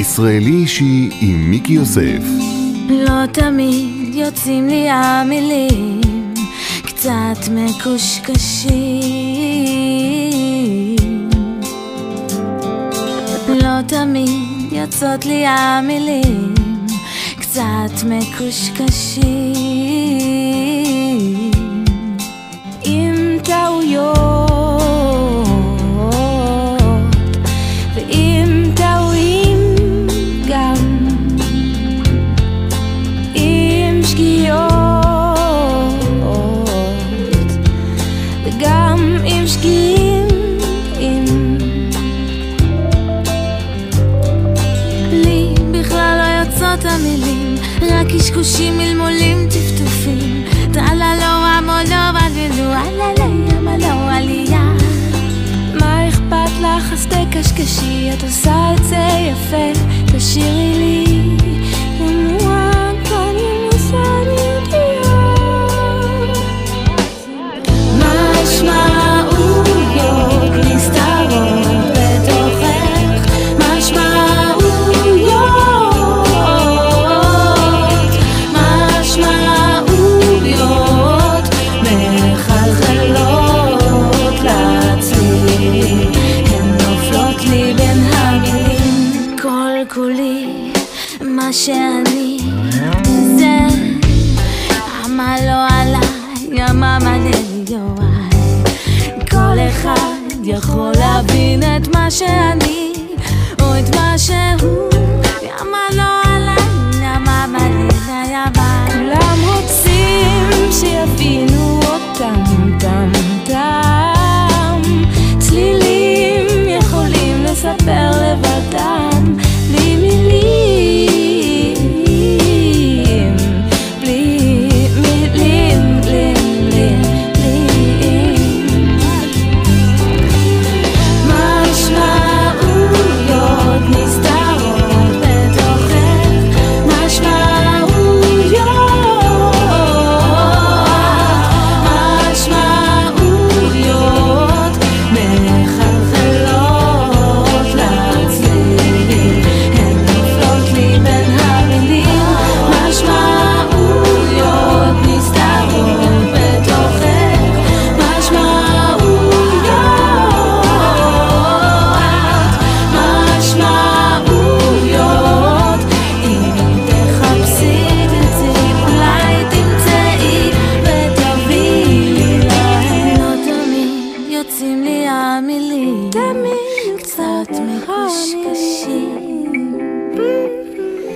ישראלי אישי עם מיקי יוסף. לא תמיד יוצאים לי המילים, קצת מקושקשים. לא תמיד יוצאות לי המילים, קצת מקושקשים. עם טעויות קשקושים מלמולים טפטופים. טרללו המולו וללו עללי עמלו עלייה. מה אכפת לך? אז תקשקשי את עושה את זה יפה. תשאירי לי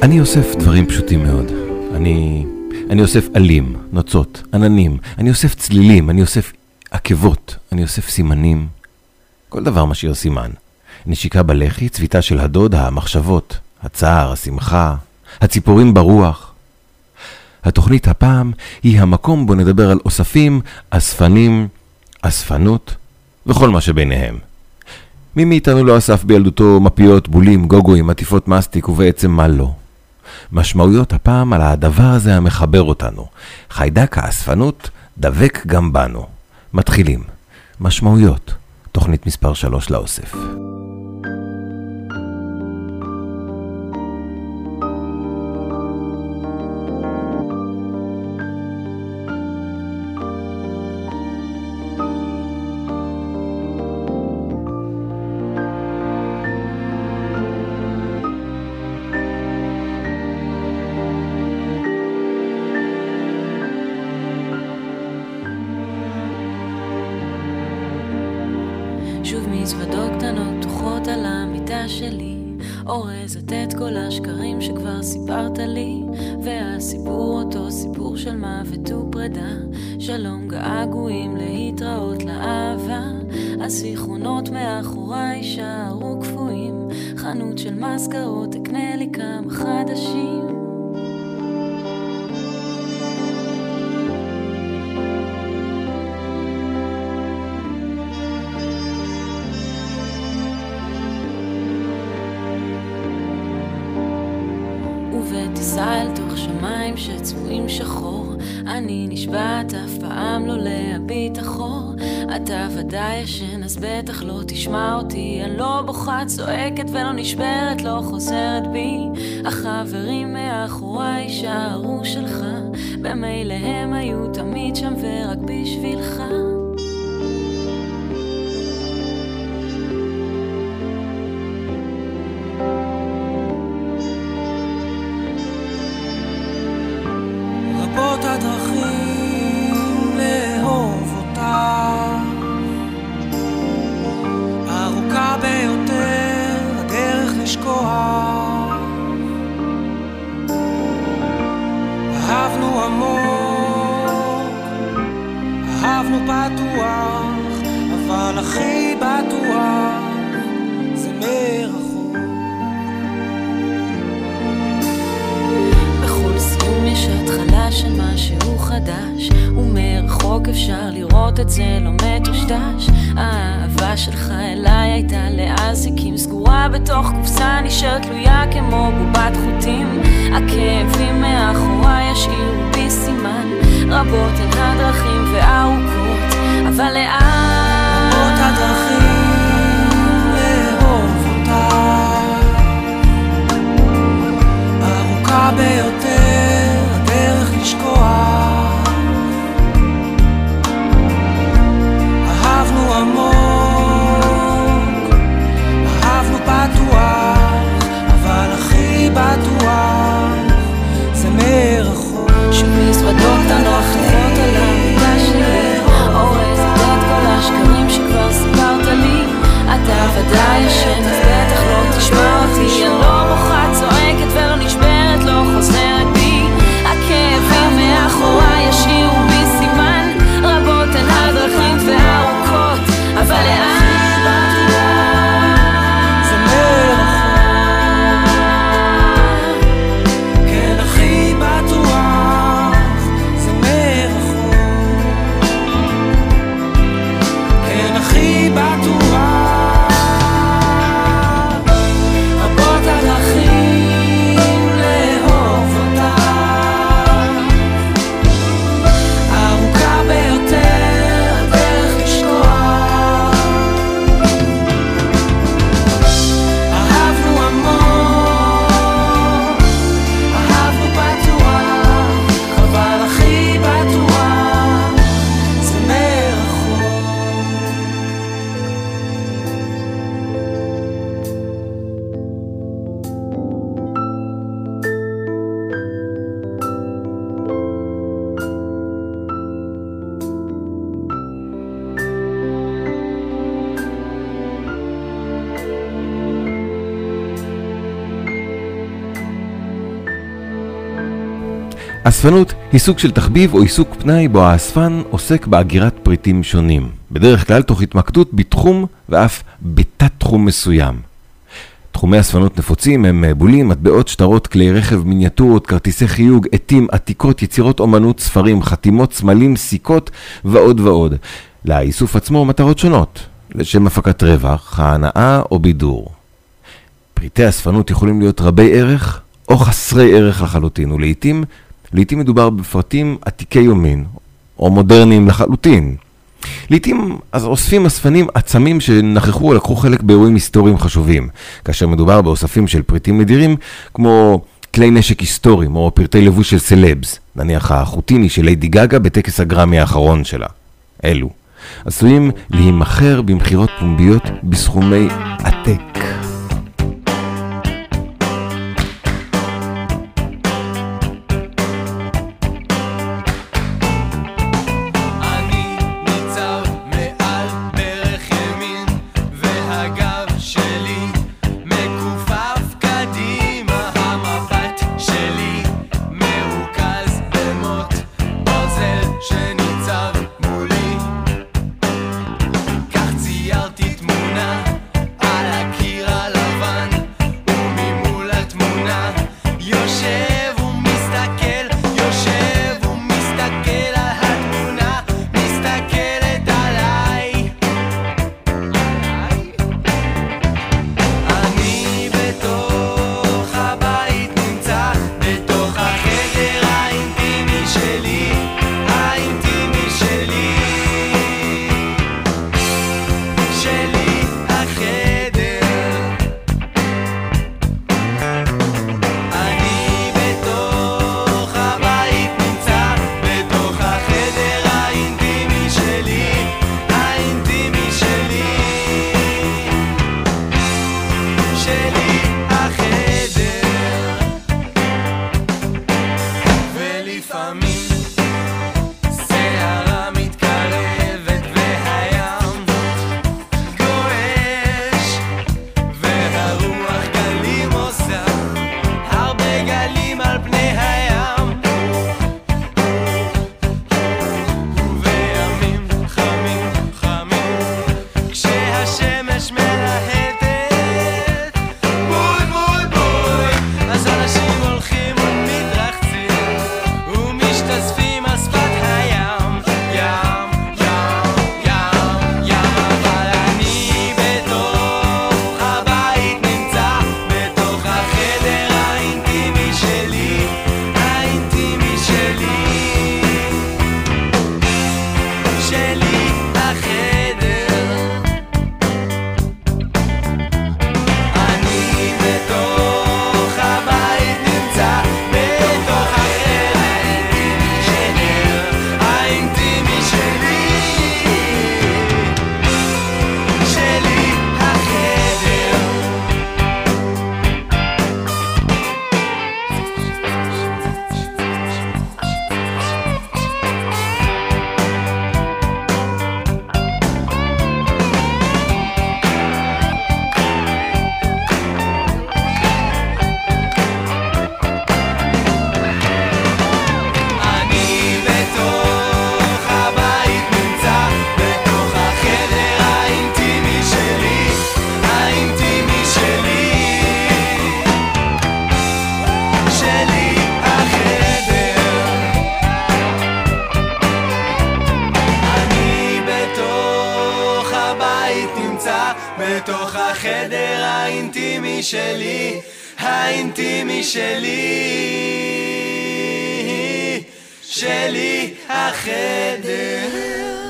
אני אוסף דברים פשוטים מאוד. אני, אני אוסף עלים, נוצות, עננים, אני אוסף צלילים, אני אוסף עקבות, אני אוסף סימנים. כל דבר משאיר סימן. נשיקה בלחי, צביטה של הדוד, המחשבות, הצער, השמחה, הציפורים ברוח. התוכנית הפעם היא המקום בו נדבר על אוספים, אספנים, אספנות וכל מה שביניהם. מי מאיתנו לא אסף בילדותו מפיות, בולים, גוגויים, עטיפות מסטיק ובעצם מה לא? משמעויות הפעם על הדבר הזה המחבר אותנו. חיידק האספנות דבק גם בנו. מתחילים. משמעויות. תוכנית מספר 3 לאוסף. נשבעת אף פעם לא להביט אחור אתה ודאי ישן, אז בטח לא תשמע אותי. אני לא בוכה, צועקת ולא נשברת, לא חוזרת בי. החברים מאחוריי יישארו שלך, במילא הם היו תמיד שם ורק בשבילך. אהבנו פתוח אבל הכי בטוח זה מרחוק. בכל סיום יש התחלה של משהו חדש ומרחוק אפשר לראות את זה לא מטושטש. האהבה שלך אליי הייתה לאזיקים סגורה בתוך קופסה נשארת תלויה כמו בובת חוטים. הכאבים מאחוריי ישאירו רבות הן הדרכים וארוכות אבל לאן רבות הדרכים לאהוב אותה. ארוכה ביותר אתה ודאי ישן אז בטח לא תשמע אותי אני לא אספנות היא סוג של תחביב או עיסוק פנאי בו האספן עוסק באגירת פריטים שונים, בדרך כלל תוך התמקדות בתחום ואף בתת-תחום מסוים. תחומי אספנות נפוצים הם בולים, מטבעות, שטרות, כלי רכב, מיניאטורות, כרטיסי חיוג, עטים, עתיקות, יצירות אומנות, ספרים, חתימות, סמלים, סיכות ועוד ועוד. לאיסוף עצמו מטרות שונות, לשם הפקת רווח, ההנאה או בידור. פריטי אספנות יכולים להיות רבי ערך או חסרי ערך לחלוטין, ולעיתים, לעיתים מדובר בפרטים עתיקי יומין או מודרניים לחלוטין. לעיתים אז אוספים אספנים עצמים שנכחו או לקחו חלק באירועים היסטוריים חשובים, כאשר מדובר באוספים של פריטים נדירים כמו כלי נשק היסטוריים או פרטי לבוש של סלבס, נניח החוטיני של ליידי גגה בטקס הגרמי האחרון שלה. אלו עשויים להימכר במכירות פומביות בסכומי עתק.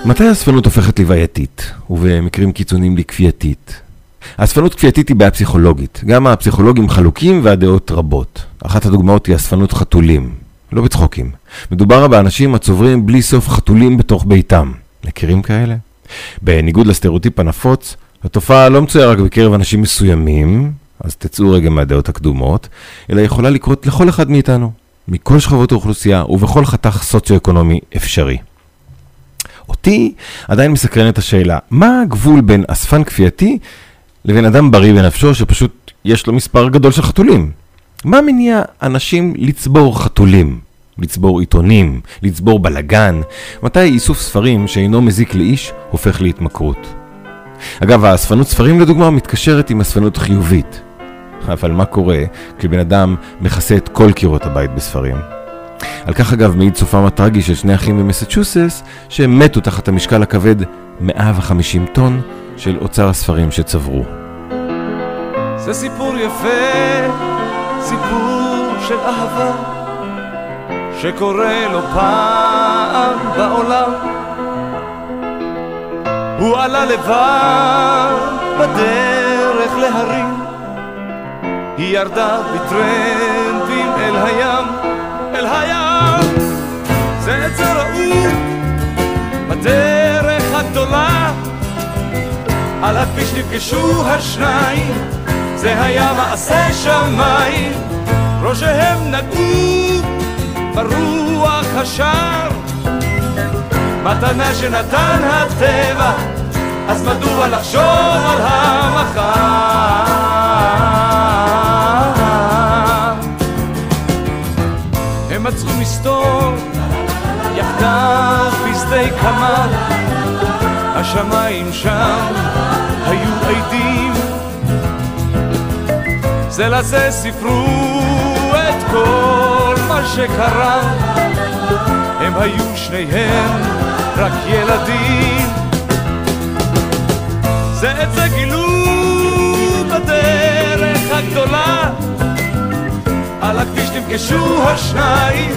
מתי האספנות הופכת לבעייתית, ובמקרים קיצוניים לכפייתית? האספנות כפייתית היא בעיה פסיכולוגית. גם הפסיכולוגים חלוקים והדעות רבות. אחת הדוגמאות היא אספנות חתולים. לא בצחוקים. מדובר באנשים הצוברים בלי סוף חתולים בתוך ביתם. מכירים כאלה? בניגוד לסטריאוטיפ הנפוץ, התופעה לא מצויה רק בקרב אנשים מסוימים, אז תצאו רגע מהדעות הקדומות, אלא יכולה לקרות לכל אחד מאיתנו, מכל שכבות האוכלוסייה ובכל חתך סוציו-אקונומי אפשרי. אותי עדיין מסקרנת השאלה, מה הגבול בין אספן כפייתי לבין אדם בריא בנפשו שפשוט יש לו מספר גדול של חתולים? מה מניע אנשים לצבור חתולים? לצבור עיתונים, לצבור בלגן? מתי איסוף ספרים שאינו מזיק לאיש הופך להתמכרות? אגב, האספנות ספרים לדוגמה מתקשרת עם אספנות חיובית. אבל מה קורה כשבן אדם מכסה את כל קירות הבית בספרים? על כך אגב מעיד סופם הטרגי של שני אחים ממסצ'וסס, שהם מתו תחת המשקל הכבד 150 טון של אוצר הספרים שצברו. זה סיפור יפה, סיפור של אהבה, שקורה לא פעם בעולם. הוא עלה לבד בדרך להרים, היא ירדה בטרמפים אל הים, אל הים. זה עצר רעום בדרך הגדולה, על הכביש נפגשו השניים, זה היה מעשה שמיים, ראשיהם נגעו ברוח השער, מתנה שנתן הטבע, אז מדוע לחשוב על המחר? מצאו מסתור יחדיו בשדה קמל, השמיים שם היו עדים. זה לזה סיפרו את כל מה שקרה. הם היו שניהם רק ילדים. זה את זה גילו בדרך הגדולה על הכביש נפגשו השניים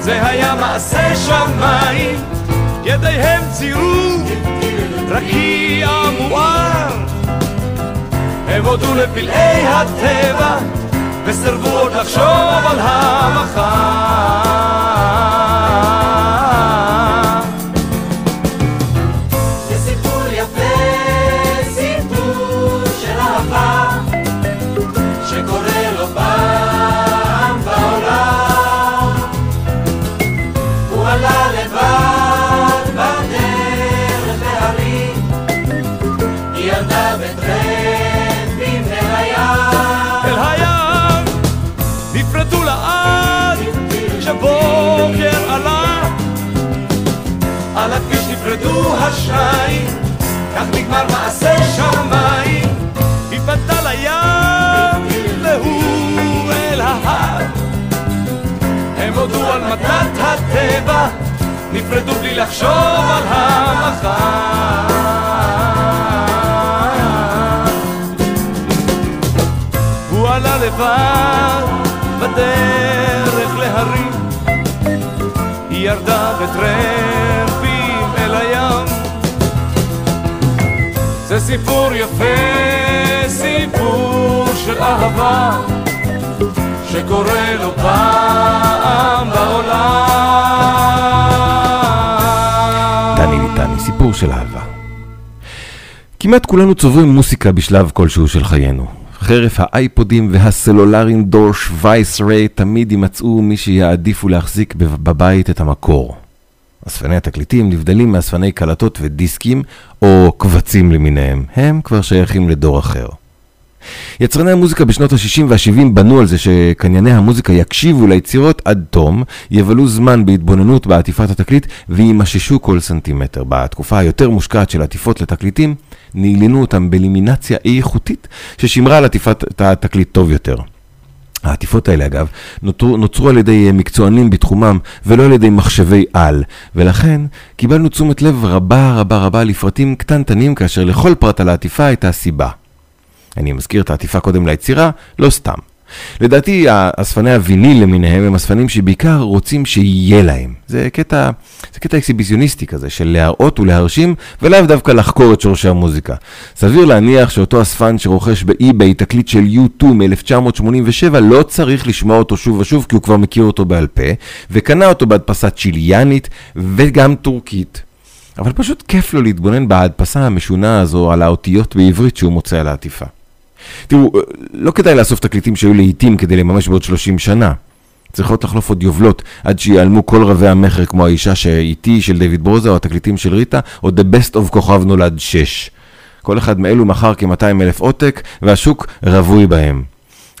זה היה מעשה שמיים ידיהם ציירו רקיע מואר הם הודו לפלאי הטבע וסירבו עוד לחשוב על המחר. מתת הטבע נפרדו בלי לחשוב על המחר. הוא עלה לבד בדרך להרים. היא ירדה בטרמפים אל הים. זה סיפור יפה, סיפור של אהבה שקורה לא פעם בעולם דני ליטני, סיפור של אהבה. כמעט כולנו צוברים מוסיקה בשלב כלשהו של חיינו. חרף האייפודים והסלולרים דורש וייס ריי תמיד יימצאו מי שיעדיפו להחזיק בב- בבית את המקור. אספני התקליטים נבדלים מאספני קלטות ודיסקים או קבצים למיניהם, הם כבר שייכים לדור אחר. יצרני המוזיקה בשנות ה-60 וה-70 בנו על זה שקנייני המוזיקה יקשיבו ליצירות עד תום, יבלו זמן בהתבוננות בעטיפת התקליט וימששו כל סנטימטר. בתקופה היותר מושקעת של עטיפות לתקליטים, נעלינו אותם בלימינציה איכותית ששימרה על עטיפת התקליט טוב יותר. העטיפות האלה אגב, נותרו, נוצרו על ידי אה, מקצוענים בתחומם ולא על ידי מחשבי על, ולכן קיבלנו תשומת לב רבה רבה רבה לפרטים קטנטנים כאשר לכל פרט על העטיפה הייתה סיבה. אני מזכיר את העטיפה קודם ליצירה, לא סתם. לדעתי, אספני הוויניל למיניהם הם אספנים שבעיקר רוצים שיהיה להם. זה קטע, זה קטע אקסיביציוניסטי כזה, של להראות ולהרשים, ולאו דווקא לחקור את שורשי המוזיקה. סביר להניח שאותו אספן שרוכש באי-ביי תקליט של U2 מ-1987, לא צריך לשמוע אותו שוב ושוב, כי הוא כבר מכיר אותו בעל פה, וקנה אותו בהדפסה צ'יליאנית וגם טורקית. אבל פשוט כיף לו להתבונן בהדפסה המשונה הזו על האותיות בעברית שהוא מוצא על העטיפה. תראו, לא כדאי לאסוף תקליטים שהיו לעיתים כדי לממש בעוד 30 שנה. צריכות לחלוף עוד יובלות עד שיעלמו כל רבי המכר כמו האישה שאיתי של דיוויד ברוזה או התקליטים של ריטה או The Best of כוכב נולד 6. כל אחד מאלו מכר כ-200 אלף עותק והשוק רווי בהם.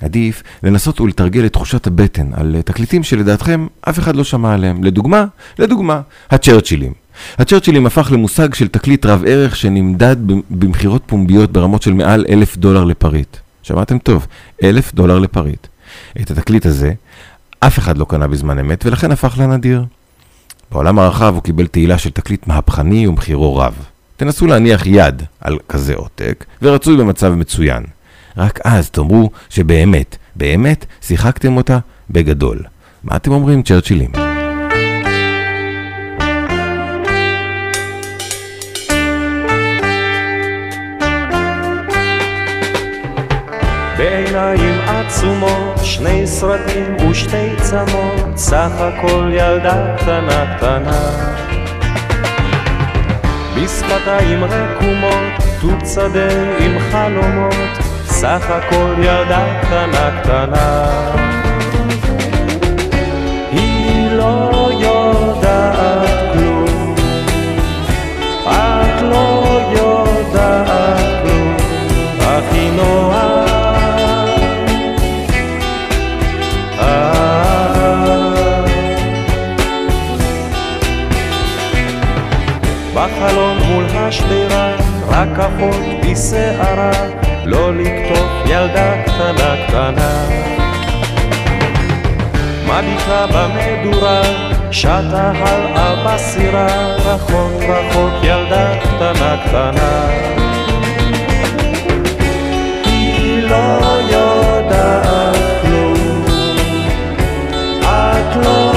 עדיף לנסות ולתרגל את תחושת הבטן על תקליטים שלדעתכם אף אחד לא שמע עליהם. לדוגמה, לדוגמה, הצ'רצ'ילים. הצ'רצ'ילים הפך למושג של תקליט רב ערך שנמדד במכירות פומביות ברמות של מעל אלף דולר לפריט. שמעתם טוב, אלף דולר לפריט. את התקליט הזה אף אחד לא קנה בזמן אמת ולכן הפך לנדיר. בעולם הרחב הוא קיבל תהילה של תקליט מהפכני ומחירו רב. תנסו להניח יד על כזה עותק ורצוי במצב מצוין. רק אז תאמרו שבאמת, באמת שיחקתם אותה בגדול. מה אתם אומרים, צ'רצ'ילים? בעיניים עצומות, שני סרטים ושתי צמות, סך הכל ילדה קטנה קטנה. בשפתיים רקומות, תות שדה עם חלומות, סך הכל ילדה קטנה קטנה. מביטה במדורה, שטה הלאה בסירה, רחוק רחוק ילדה קטנה קטנה. היא לא יודעת כלום, את לא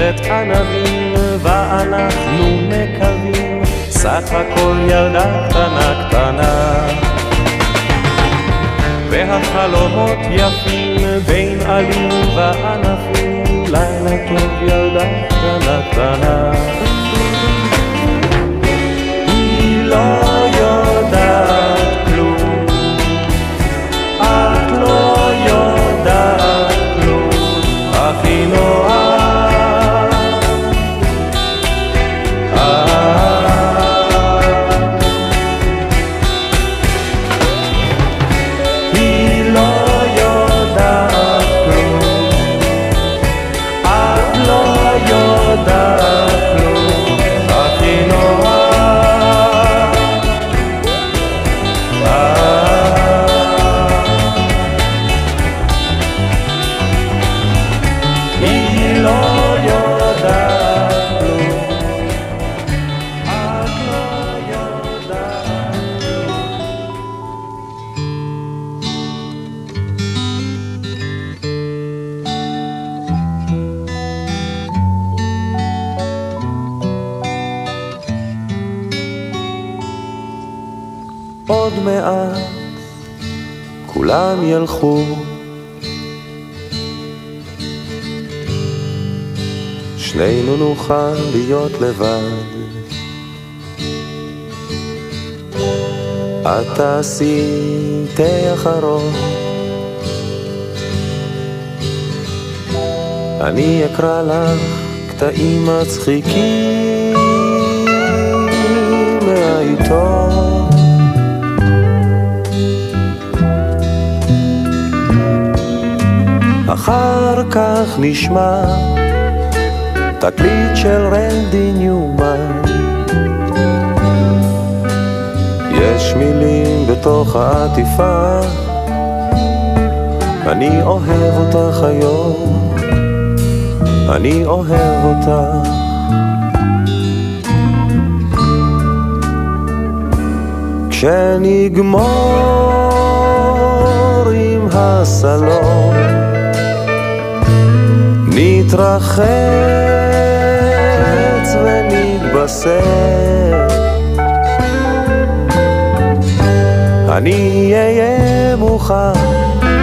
מחייכת ענבים ואנחנו מקווים סך הכל ילדה קטנה קטנה. והחלומות יפים בין עלים וענפים לילה טוב ילדה קטנה קטנה נוכל להיות לבד. את תעשי אחרון, אני אקרא לך קטעים מצחיקים מהעיתון. אחר כך נשמע תקליט של רנדי ניומן. יש מילים בתוך העטיפה, אני אוהב אותך היום, אני אוהב אותך. כשנגמור עם הסלון, נתרחץ ונתבשר. אני אהיה מוכן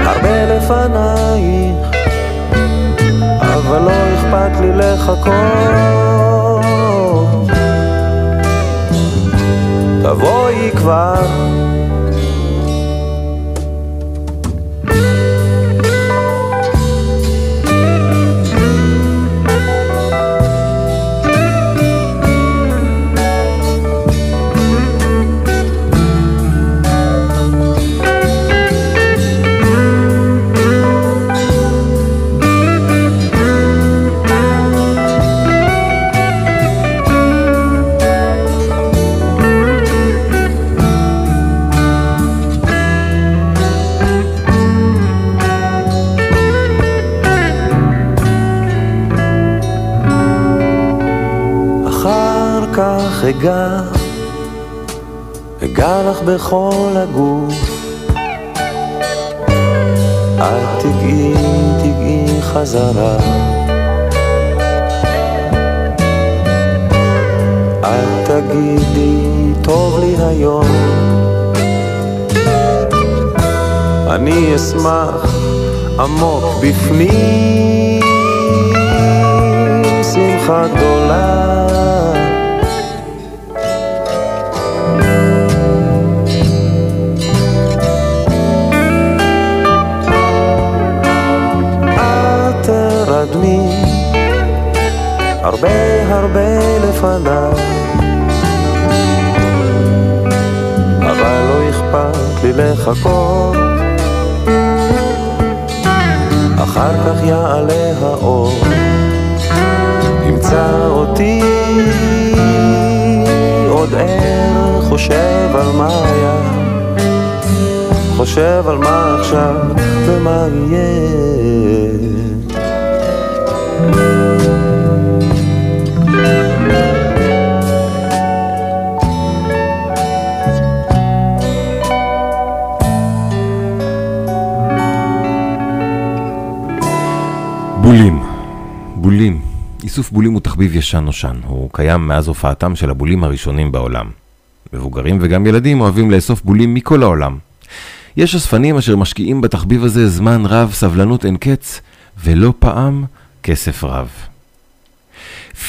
הרבה לפנייך, אבל לא אכפת לי לחכות. תבואי כבר כך אגע, אגע לך בכל הגוף. את תגעי, תגעי חזרה. אל תגידי, טוב לי היום. אני אשמח עמוק בפנים, שמחה גדולה. ישן נושן. הוא קיים מאז הופעתם של הבולים הראשונים בעולם. מבוגרים וגם ילדים אוהבים לאסוף בולים מכל העולם. יש אספנים אשר משקיעים בתחביב הזה זמן רב, סבלנות אין קץ, ולא פעם כסף רב.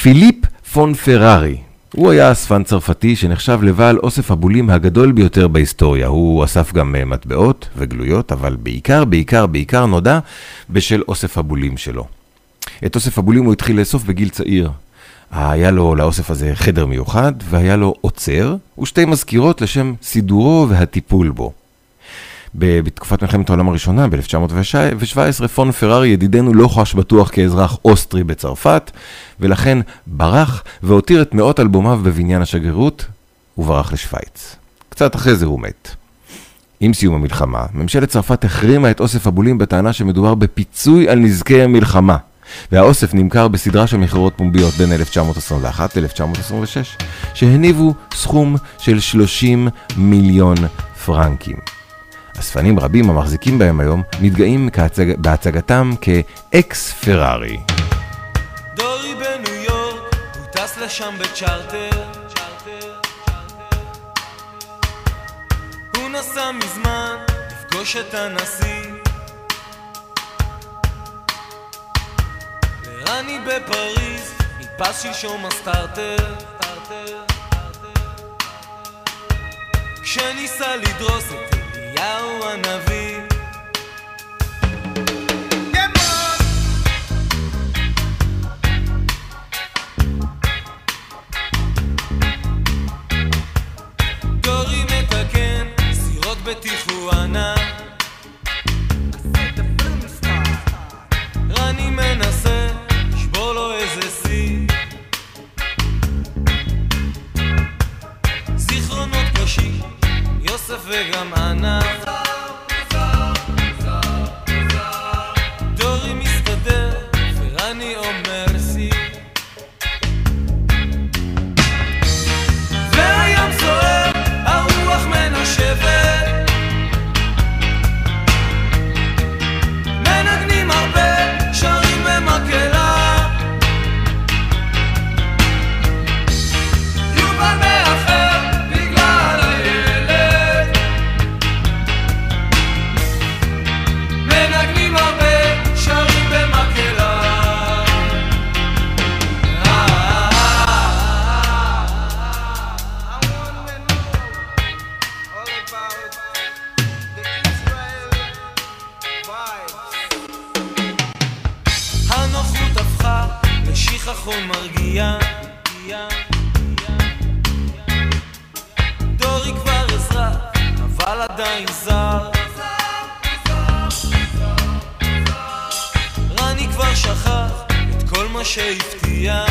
פיליפ פון פרארי, הוא היה אספן צרפתי שנחשב לבעל אוסף הבולים הגדול ביותר בהיסטוריה. הוא אסף גם אה, מטבעות וגלויות, אבל בעיקר, בעיקר, בעיקר נודע בשל אוסף הבולים שלו. את אוסף הבולים הוא התחיל לאסוף בגיל צעיר. היה לו לאוסף הזה חדר מיוחד, והיה לו עוצר ושתי מזכירות לשם סידורו והטיפול בו. בתקופת מלחמת העולם הראשונה, ב-1917, פון פרארי ידידנו לא חש בטוח כאזרח אוסטרי בצרפת, ולכן ברח והותיר את מאות אלבומיו בבניין השגרירות, וברח לשוויץ. קצת אחרי זה הוא מת. עם סיום המלחמה, ממשלת צרפת החרימה את אוסף הבולים בטענה שמדובר בפיצוי על נזקי המלחמה, והאוסף נמכר בסדרה של מכירות פומביות בין 1921 ל-1926, שהניבו סכום של 30 מיליון פרנקים. אספנים רבים המחזיקים בהם היום מתגאים כהצג... בהצגתם כאקס פרארי. דורי בניו יורק, הוא טס לשם בצ'רטר. הוא נסע מזמן לפגוש את הנשיא לרני בפריז נתפס שלשום הסטארטר. כשניסה לדרוס את אליהו הנביא. דורי בטיחואנה וגם אנה לשיככון מרגיע. דורי כבר אזרח, אבל עדיין זר. רני כבר שכח את כל מה שהבטיח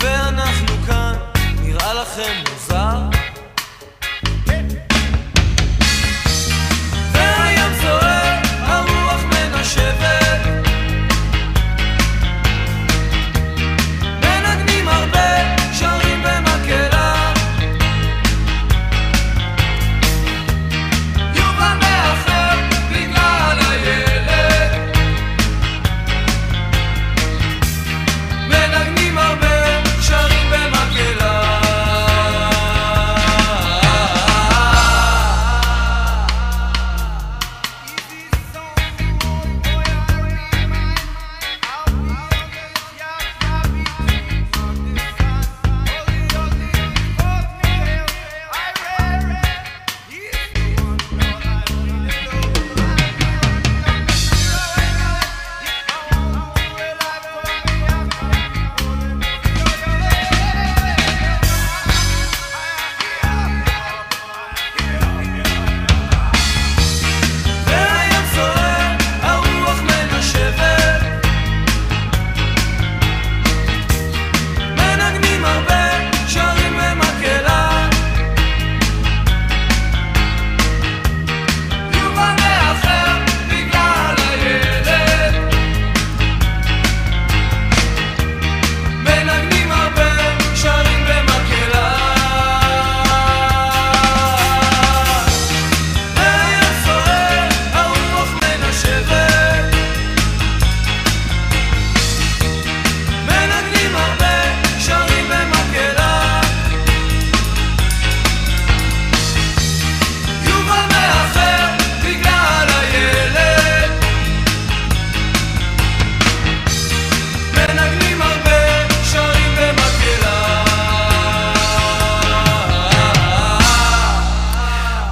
ואנחנו כאן, נראה לכם מוזר?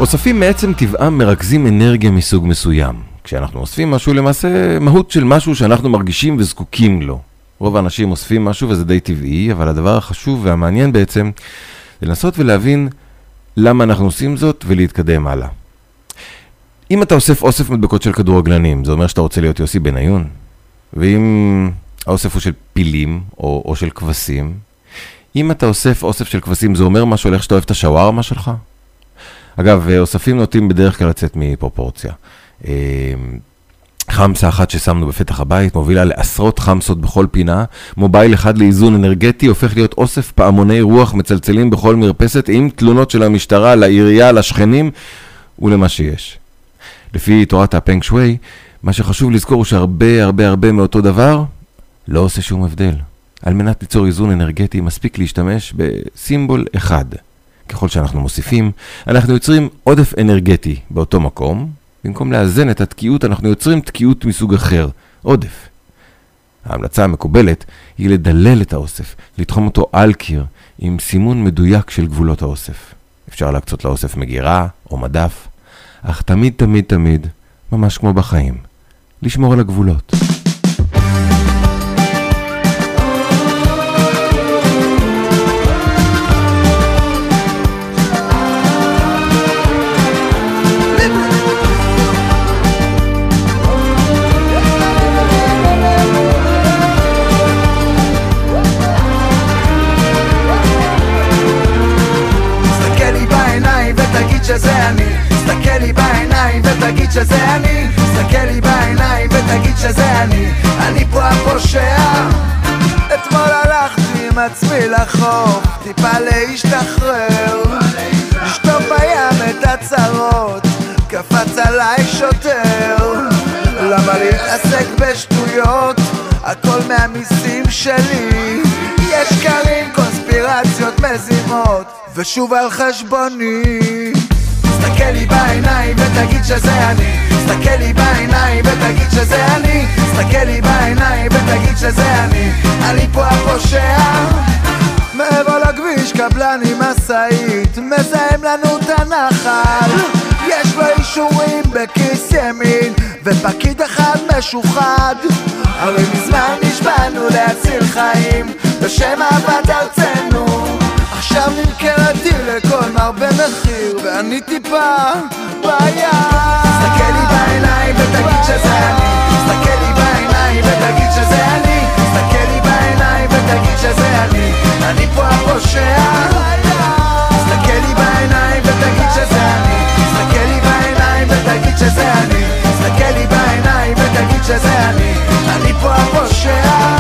אוספים מעצם טבעם מרכזים אנרגיה מסוג מסוים. כשאנחנו אוספים משהו, למעשה מהות של משהו שאנחנו מרגישים וזקוקים לו. רוב האנשים אוספים משהו וזה די טבעי, אבל הדבר החשוב והמעניין בעצם, זה לנסות ולהבין למה אנחנו עושים זאת ולהתקדם הלאה. אם אתה אוסף אוסף מדבקות של כדורגלנים, זה אומר שאתה רוצה להיות יוסי בניון? ואם האוסף הוא של פילים או, או של כבשים, אם אתה אוסף אוסף של כבשים, זה אומר משהו על איך שאתה אוהב את השווארמה שלך? אגב, אוספים נוטים בדרך כלל לצאת מפרופורציה. אה, חמסה אחת ששמנו בפתח הבית מובילה לעשרות חמסות בכל פינה, מובייל אחד לאיזון אנרגטי הופך להיות אוסף פעמוני רוח מצלצלים בכל מרפסת עם תלונות של המשטרה לעירייה, לשכנים ולמה שיש. לפי תורת הפנק שווי, מה שחשוב לזכור הוא שהרבה הרבה הרבה מאותו דבר לא עושה שום הבדל. על מנת ליצור איזון אנרגטי מספיק להשתמש בסימבול אחד, ככל שאנחנו מוסיפים, אנחנו יוצרים עודף אנרגטי באותו מקום, במקום לאזן את התקיעות, אנחנו יוצרים תקיעות מסוג אחר, עודף. ההמלצה המקובלת היא לדלל את האוסף, לתחום אותו על קיר, עם סימון מדויק של גבולות האוסף. אפשר להקצות לאוסף מגירה או מדף, אך תמיד תמיד תמיד, ממש כמו בחיים, לשמור על הגבולות. שלי. יש שקרים, קונספירציות מזימות ושוב על חשבוני. תסתכל לי בעיניים ותגיד שזה אני. תסתכל לי בעיניים ותגיד שזה אני. תסתכל לי בעיניים ותגיד שזה אני. אני פה הפושע. מעבר לכביש קבלן עם משאית. מזהם לנו את הנחל. יש לו אישורים בכיס ימין ופקיד אחד משוחד. הרי מזמן נשבענו להציל חיים בשם אהבת ארצנו. עכשיו נמכרתי לכל מרבה מחיר ואני טיפה בעיה. תסתכל לי בעיניים ותגיד שזה אני. תסתכל לי בעיניים ותגיד שזה אני. תסתכל לי בעיניים ותגיד שזה אני. אני פה הפושע. תסתכל לי בעיניים ותגיד שזה אני. תסתכל לי בעיניים ותגיד שזה אני תסתכל לי בעיניים ותגיד שזה אני. אני פה הפושע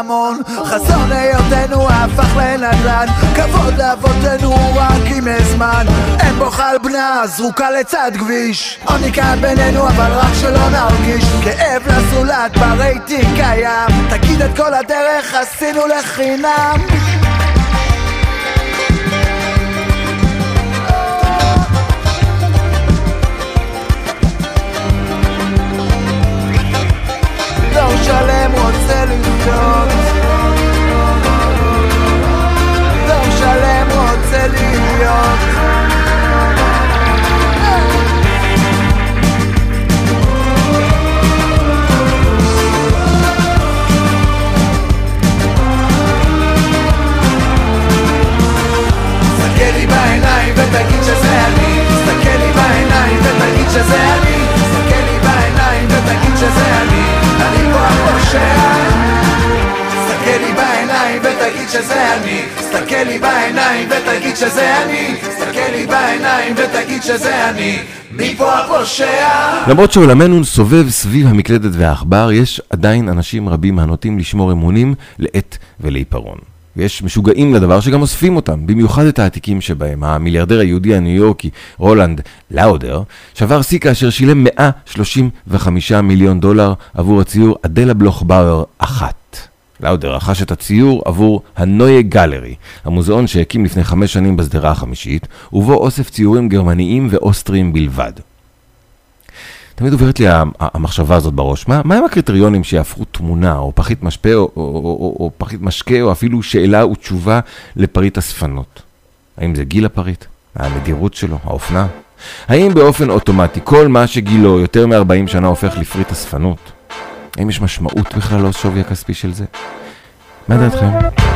הפכו ממון חזון היותנו הפך לנדל"ן כבוד לאבותינו רק עם הזמן. אין בו חל בנה זרוקה לצד כביש. עוני כאן בינינו אבל רק שלא נרגיש. כאב לזולת ברייטינג קיים. תגיד את כל הדרך עשינו לחינם רוצה לחיות דור שלם רוצה להיות. תסתכל לי בעיניים ותגיד שזה אני ותגיד שזה אני תסתכל לי בעיניים ותגיד שזה אני מי פה הפושע? למרות שעולמנו סובב סביב המקלדת והעכבר, יש עדיין אנשים רבים הנוטים לשמור אמונים לעת ולעיפרון. ויש משוגעים לדבר שגם אוספים אותם, במיוחד את העתיקים שבהם. המיליארדר היהודי הניו יורקי רולנד לאודר שבר שיא כאשר שילם 135 מיליון דולר עבור הציור אדלה בלוכבאואר אחת. לאודר רכש את הציור עבור הנויה גלרי, המוזיאון שהקים לפני חמש שנים בשדרה החמישית, ובו אוסף ציורים גרמניים ואוסטריים בלבד. תמיד עוברת לי המחשבה הזאת בראש. מה, מה הם הקריטריונים שיהפכו תמונה, או פחית משפה, או, או, או, או, או פחית משקה, או אפילו שאלה ותשובה לפריט אספנות? האם זה גיל הפריט? הנדירות שלו? האופנה? האם באופן אוטומטי כל מה שגילו יותר מ-40 שנה הופך לפריט אספנות? האם יש משמעות בכלל לשווי הכספי של זה? מה דעתכם?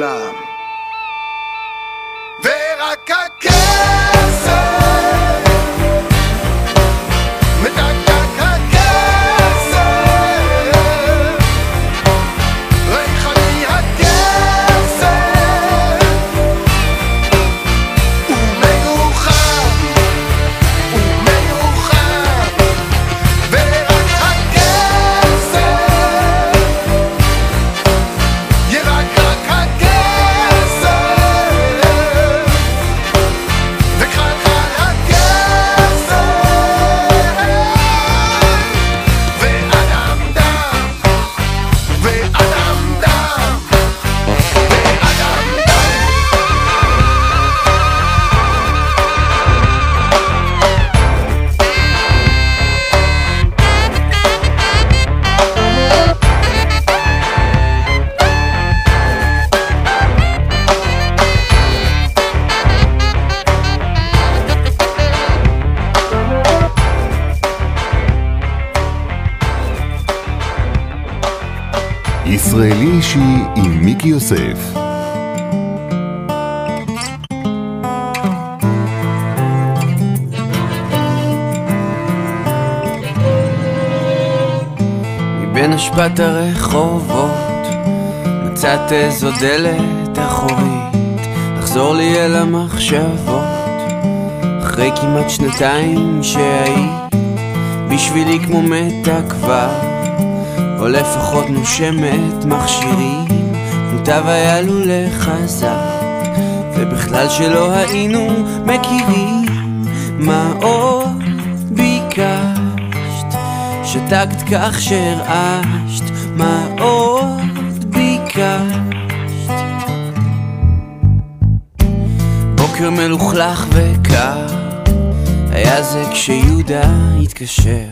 Love. מצאת איזו דלת אחורית. לחזור לי אל המחשבות. אחרי כמעט שנתיים שהיית בשבילי כמו מתה כבר או לפחות נושמת מכשירים. מוטב היה לו לחזק ובכלל שלא היינו מכירים. מה עוד ביקשת? שתקת כך שהרעשת, בוקר מלוכלך וקר, היה זה כשיהודה התקשר,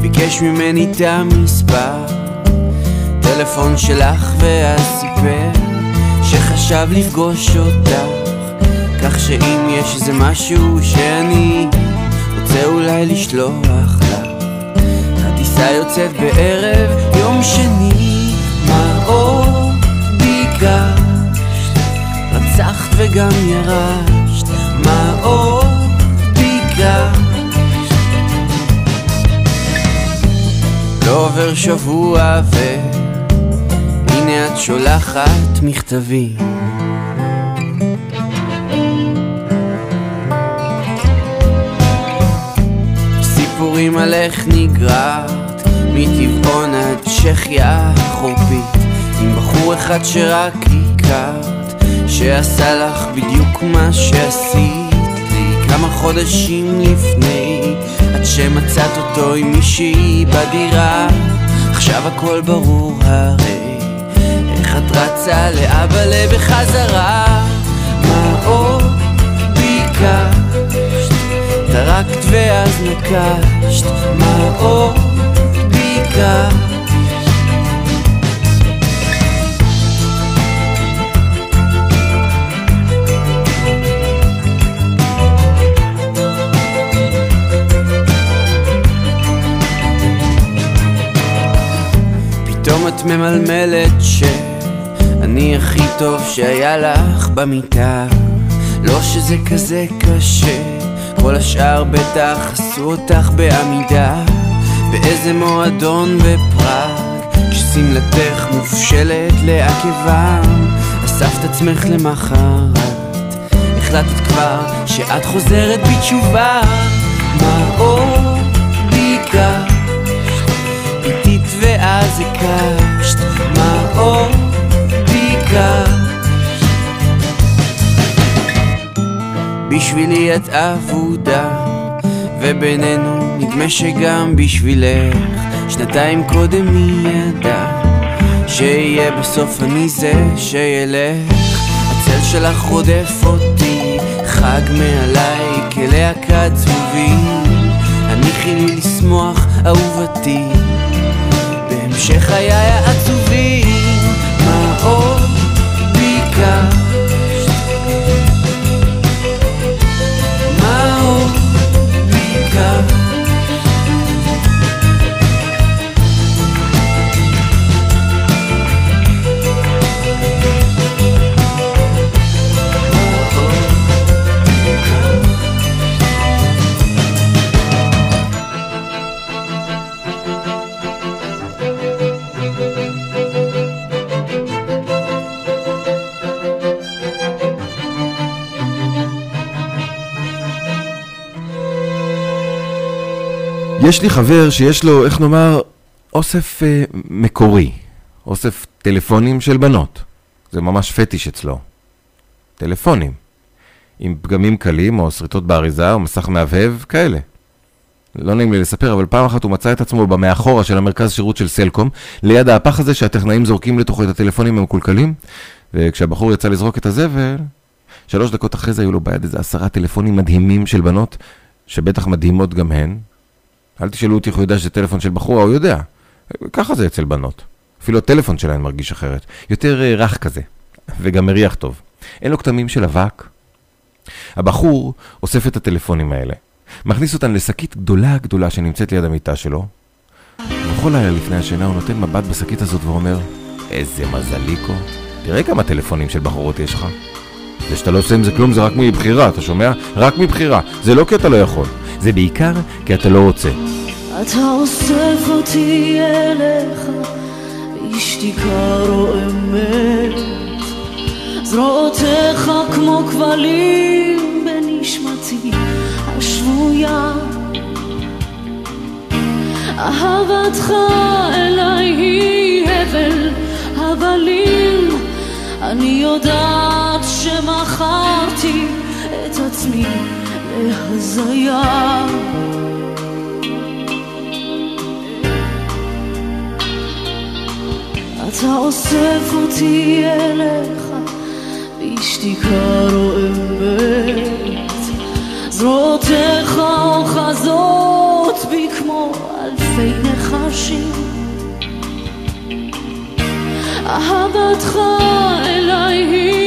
ביקש ממני את המספר, טלפון שלך ואז סיפר שחשב לפגוש אותך, כך שאם יש איזה משהו שאני רוצה אולי לשלוח לך, הטיסה יוצאת בערב יום שני, מה עוד ביקשת? רצחת וגם ירשת, לא עובר שבוע ו... הנה את שולחת מכתבים. סיפורים על איך נגרעת מטבעון עד צ'כיה החורפית עם בחור אחד שרק הכרת שעשה לך בדיוק מה שעשית כמה חודשים לפני עד שמצאת אותו עם מישהי בדירה עכשיו הכל ברור הרי את רצה לאבאלה בחזרה מה עוד ביקשת? טרקת ואז נקשת מה עוד ביקשת? פתאום את ממלמלת ש... אני הכי טוב שהיה לך במיטה. לא שזה כזה קשה כל השאר בטח עשו אותך בעמידה. באיזה מועדון בפראג כששמלתך מופשלת לעקבם אספת עצמך למחרת. החלטת כבר שאת חוזרת בתשובה. מה עוד הקשת מה עוד בשבילי את אבודה, ובינינו נדמה שגם בשבילך. שנתיים קודם מי ידע שיהיה בסוף אני זה שילך. הצל שלך רודף אותי, חג מעליי כלהקת זבובים הניחי לי לשמוח אהובתי בהמשך חיי העצובים מה עוד יש לי חבר שיש לו, איך נאמר, אוסף אה, מקורי, אוסף טלפונים של בנות. זה ממש פטיש אצלו. טלפונים. עם פגמים קלים, או שריטות באריזה, או מסך מהבהב, כאלה. לא נעים לי לספר, אבל פעם אחת הוא מצא את עצמו במאחורה של המרכז שירות של סלקום, ליד הפח הזה שהטכנאים זורקים לתוכו את הטלפונים המקולקלים, וכשהבחור יצא לזרוק את הזבל, שלוש דקות אחרי זה היו לו ביד איזה עשרה טלפונים מדהימים של בנות, שבטח מדהימות גם הן, אל תשאלו אותי איך הוא יודע שזה טלפון של בחורה, הוא יודע. ככה זה אצל בנות. אפילו הטלפון שלהן מרגיש אחרת. יותר אה, רך כזה, וגם מריח טוב. אין לו כתמים של אבק. הבחור אוסף את הטלפונים האלה, מכניס אותן לשקית גדולה גדולה שנמצאת ליד המיטה שלו, ובכל לילה לפני השינה הוא נותן מבט בשקית הזאת ואומר, איזה מזליקו, תראה כמה טלפונים של בחורות יש לך. זה שאתה לא עושה עם זה כלום זה רק מבחירה, אתה שומע? רק מבחירה. זה לא כי אתה לא יכול. זה בעיקר כי אתה לא רוצה. אתה אוסף אותי אליך, בשתיקה רועמת, זרועותיך כמו כבלים בנשמתי השבויה. אהבתך אליי היא הבל הבלים, אני יודעת שמכרתי את עצמי להזיה אתה אוסף אותי אליך בשתיקה רועמת זרועותיך אוחזות בי כמו אלפי נחשים. אהבתך אליי היא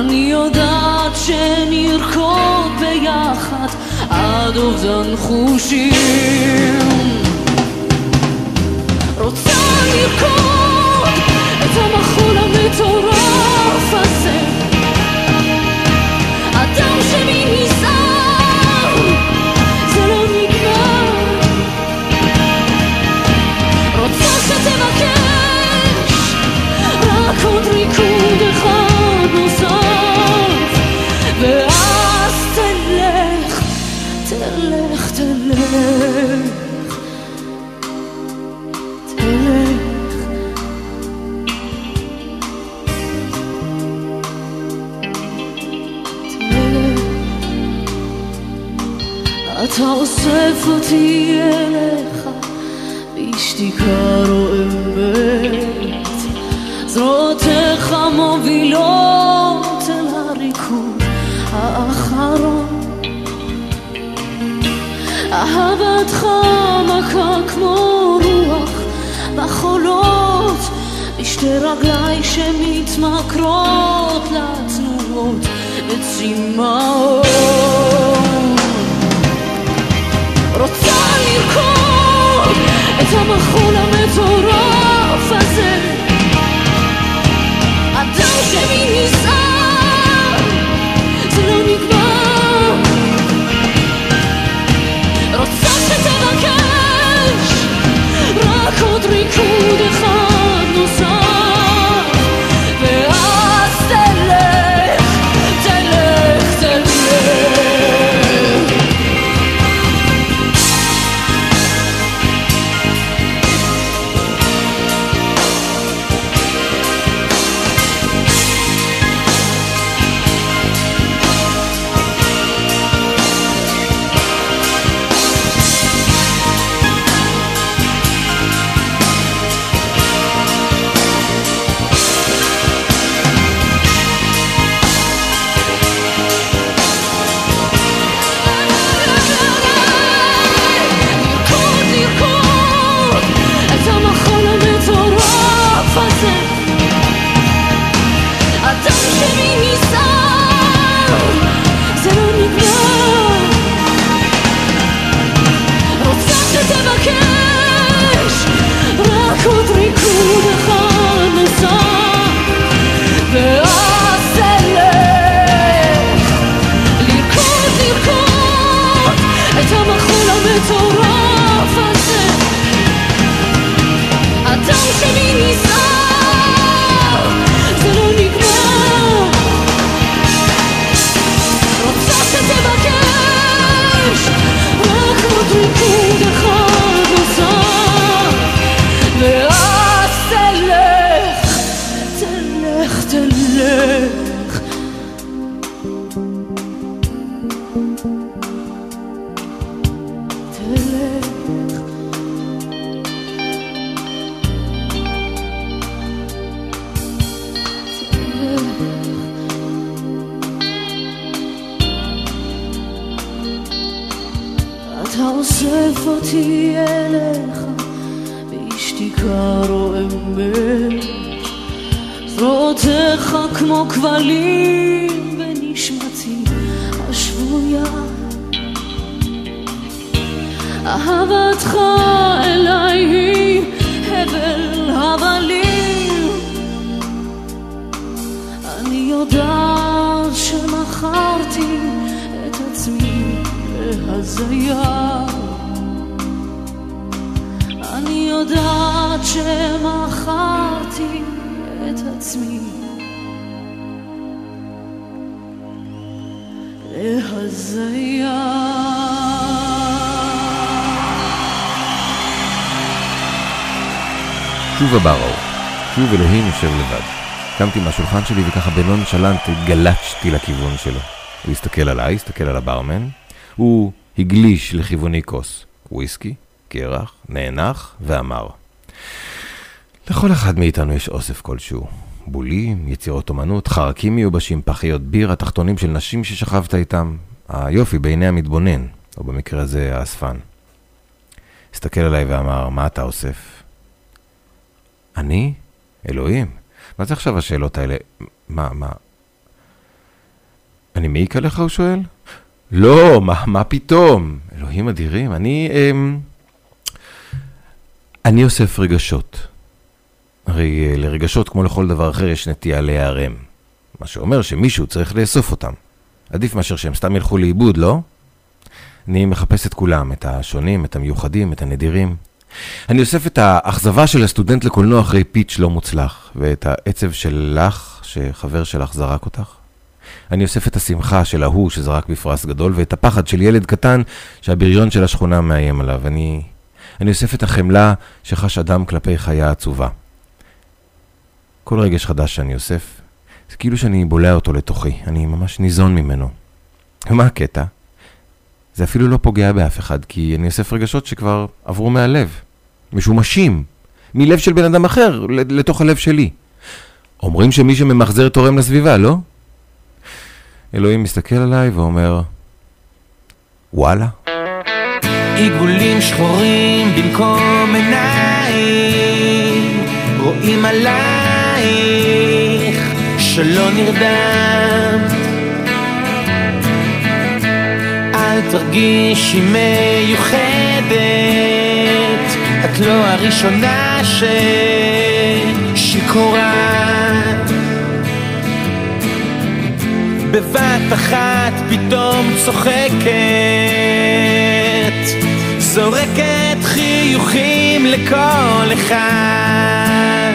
אני יודעת שנרקוד ביחד עד אובדן חושים. רוצה לרקוד את המחול המטורף. יודעת שמכרתי את עצמי להזיה שוב הבראו, שוב אלוהים יושב לבד. קמתי מהשולחן שלי וככה בנון שלנט גלצ'תי לכיוון שלו. הוא הסתכל עליי, הסתכל על הברמן, הוא הגליש לכיווני כוס וויסקי, קרח, נאנח ואמר, לכל אחד מאיתנו יש אוסף כלשהו. בולים, יצירות אומנות, חרקים מיובשים, פחיות ביר, התחתונים של נשים ששכבת איתם, היופי בעיני המתבונן, או במקרה הזה האספן. הסתכל עליי ואמר, מה אתה אוסף? אני? אלוהים. מה זה עכשיו השאלות האלה? מה, מה? אני מעיק עליך, הוא שואל? לא, מה, מה פתאום? אלוהים אדירים, אני... אמ... אני אוסף רגשות. הרי אה, לרגשות, כמו לכל דבר אחר, יש נטייה להיערם. מה שאומר שמישהו צריך לאסוף אותם. עדיף מאשר שהם סתם ילכו לאיבוד, לא? אני מחפש את כולם, את השונים, את המיוחדים, את הנדירים. אני אוסף את האכזבה של הסטודנט לקולנוע אחרי פיץ' לא מוצלח, ואת העצב שלך, שחבר שלך זרק אותך. אני אוסף את השמחה של ההוא שזרק בפרס גדול, ואת הפחד של ילד קטן שהבריון של השכונה מאיים עליו. אני, אני אוסף את החמלה שחש אדם כלפי חיה עצובה. כל רגש חדש שאני אוסף, זה כאילו שאני בולע אותו לתוכי, אני ממש ניזון ממנו. ומה הקטע? זה אפילו לא פוגע באף אחד, כי אני אוסף רגשות שכבר עברו מהלב. משומשים. מלב של בן אדם אחר, לתוך הלב שלי. אומרים שמי שממחזר תורם לסביבה, לא? אלוהים מסתכל עליי ואומר, וואלה. עיגולים שחורים במקום עיניים, רואים עלייך שלא נרדמת. אל תרגישי מיוחדת, את לא הראשונה ששיכורה. בבת אחת פתאום צוחקת, זורקת חיוכים לכל אחד.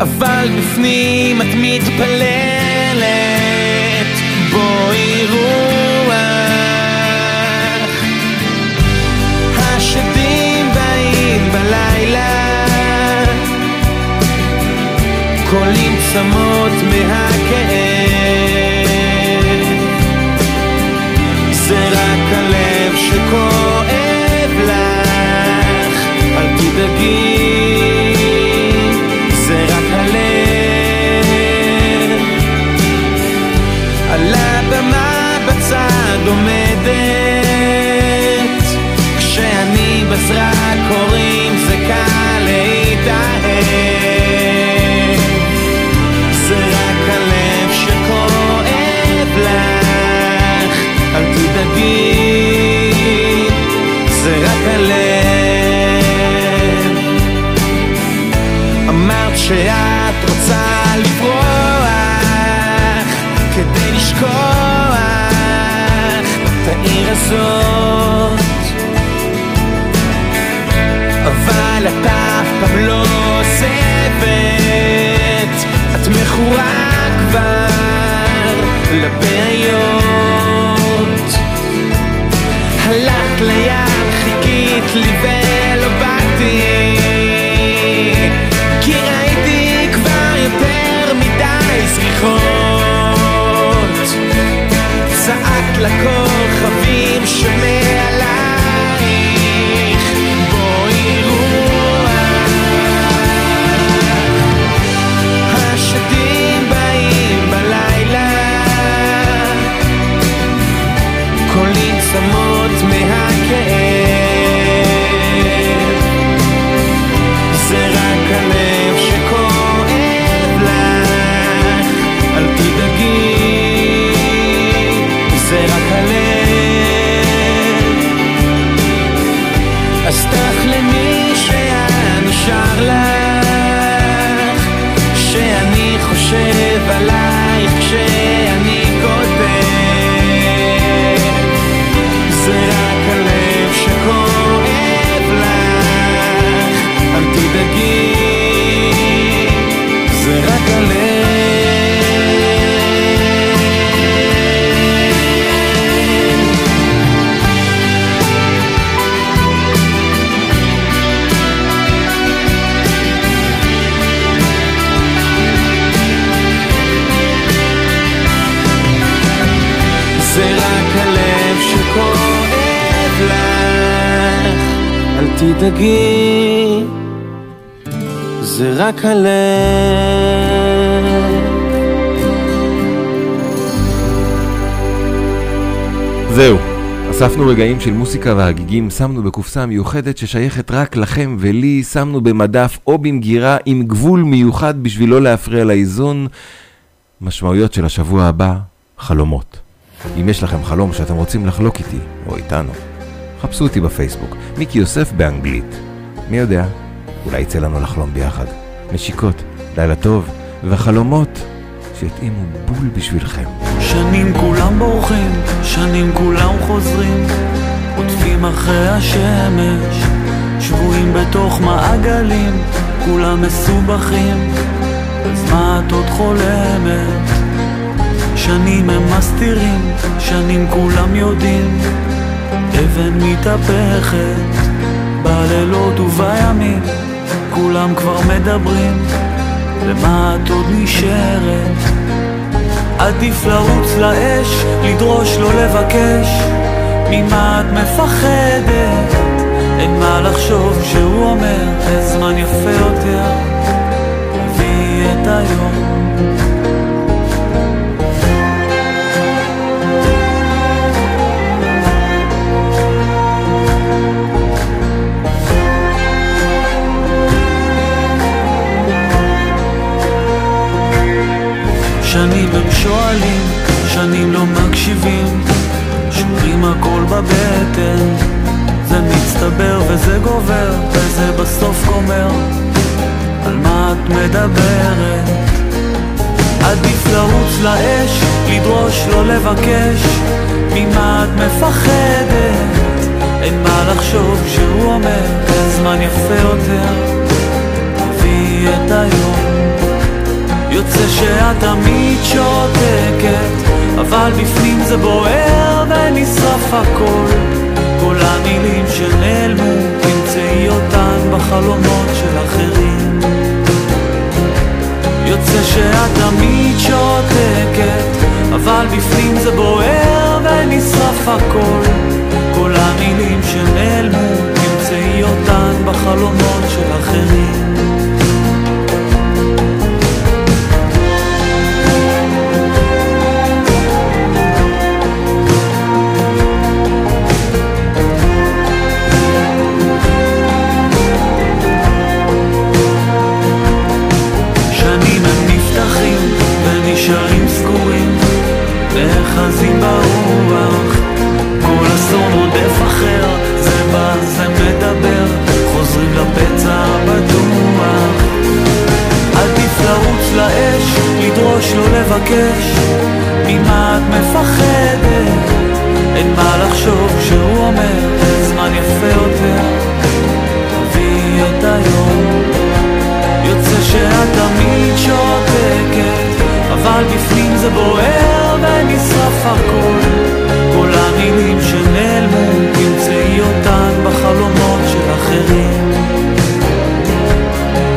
אבל בפנים את מתפללת בואי רוח השדים באים בלילה קולים צמות מהכאב עומדת כשאני בזרקורים זה קל להתאהב. זה רק הלב שכואב לך אל תדאגי. זה רק הלב. אמרת שאת הזאת. אבל אתה אף פעם לא עוזבת. את מכורה כבר לבעיות. הלכת לים, חיכית לי ולא באתי. כי ראיתי כבר יותר מדי זריחות צעקת לכוכבים תדאגי, זה רק הלב. זהו, אספנו רגעים של מוסיקה והגיגים, שמנו בקופסה מיוחדת ששייכת רק לכם ולי, שמנו במדף או במגירה עם גבול מיוחד בשביל לא להפריע לאיזון. משמעויות של השבוע הבא, חלומות. אם יש לכם חלום שאתם רוצים לחלוק איתי, או איתנו, חפשו אותי בפייסבוק, מיקי יוסף באנגלית. מי יודע, אולי יצא לנו לחלום ביחד. נשיקות, לילה טוב, וחלומות שיתאימו בול בשבילכם. שנים כולם בורחים, שנים כולם חוזרים, עוטפים אחרי השמש, שבויים בתוך מעגלים, כולם מסובכים, אז מה את עוד חולמת? שנים הם מסתירים, שנים כולם יודעים, אבן מתהפכת, בלילות ובימים, כולם כבר מדברים, למה את עוד נשארת? עדיף לרוץ לאש, לדרוש לא לבקש, ממה את מפחדת? אין מה לחשוב כשהוא אומר, הזמן יפה יותר, תביאי את היום. שנים לא מקשיבים, שומרים הכל בבטן, זה מצטבר וזה גובר, וזה בסוף גומר, על מה את מדברת? עדיף לרוץ לאש, לדרוש לא לבקש, ממה את מפחדת? אין מה לחשוב כשהוא אומר, זמן יפה יותר, תביאי את היום. יוצא שאת תמיד בפנים זה בוער ונשרף הכל. כל המילים שנעלמו, תמצאי אותן בחלומות של אחרים. יוצא שאת תמיד שותקת, אבל בפנים זה בוער ונשרף הכל. כל המילים שנעלמו, תמצאי אותן בחלומות של אחרים. ברוח. כל אסון רודף אחר, זה בא, זה מדבר, חוזרים לפצע הבטוח. עדיף לרוץ לאש, לדרוש לא לבקש, ממה את מפחדת? אין מה לחשוב כשהוא אומר, זמן יפה יותר, תביאי את היום. יוצא שאת תמיד שותקת, אבל בפנים זה בוער ונשרף הכל. כל המילים שנעלמו, תמצאי אותן בחלומות של אחרים.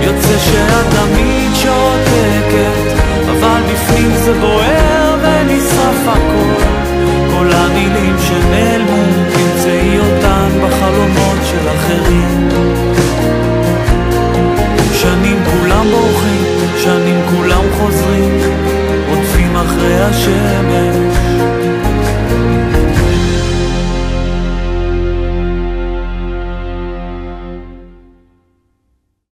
יוצא שאת תמיד שותקת, אבל בפנים זה בוער ונשרף הכל. כל המילים שנעלמו, תמצאי אותן בחלומות של אחרים. שנים כולם בורחים, שנים כולם חוזרים, רודפים אחרי השמש,